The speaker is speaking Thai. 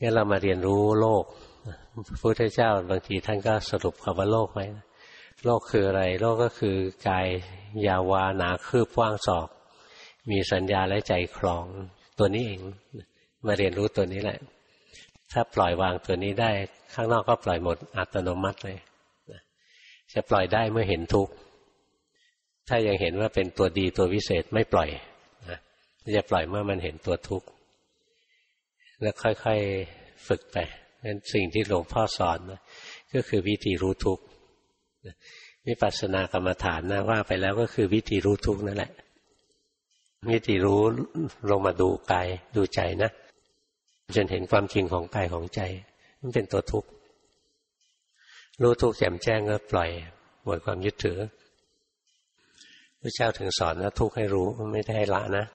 งั้นเรามาเรียนรู้โลกพระพุทธเจ้าบางทีท่านก็สรุปคำว่าโลกไว้โลกคืออะไร โลกก็คือกายยาวาหนาคืบกว้างศอก มีสัญญาและใจคลองตัวนี้เอง มาเรียนรู้ตัวนี้แหละ ถ้าปล่อยวางตัวนี้ได้ ข้างนอกก็ปล่อยหมดอัตโนมัติเลยจะปล่อยได้เมื่อเห็นทุกข์ถ้ายังเห็นว่าเป็นตัวดีตัววิเศษไม่ปล่อยนะจะปล่อยเมื่อมันเห็นตัวทุกข์ แล้วค่อยๆฝึกไปนั้นสิ่งที่หลวงพ่อสอนนะก็คือวิธีรู้ทุกข์วิปัสสนากรรมฐานนะว่าไปแล้วก็คือวิธีรู้ทุกข์นั่นแหละ วิธีรู้ลงมาดูกายดูใจนะจนเห็นความจริงของกายของใจ มันเป็นตัวทุกข์รู้ทุกข์แจ่มแจ้งก็ปล่อยหมดความยึดถือพระเจ้าถึงสอนว่าทุกข์ให้รู้ไม่ได้ให้ละนะ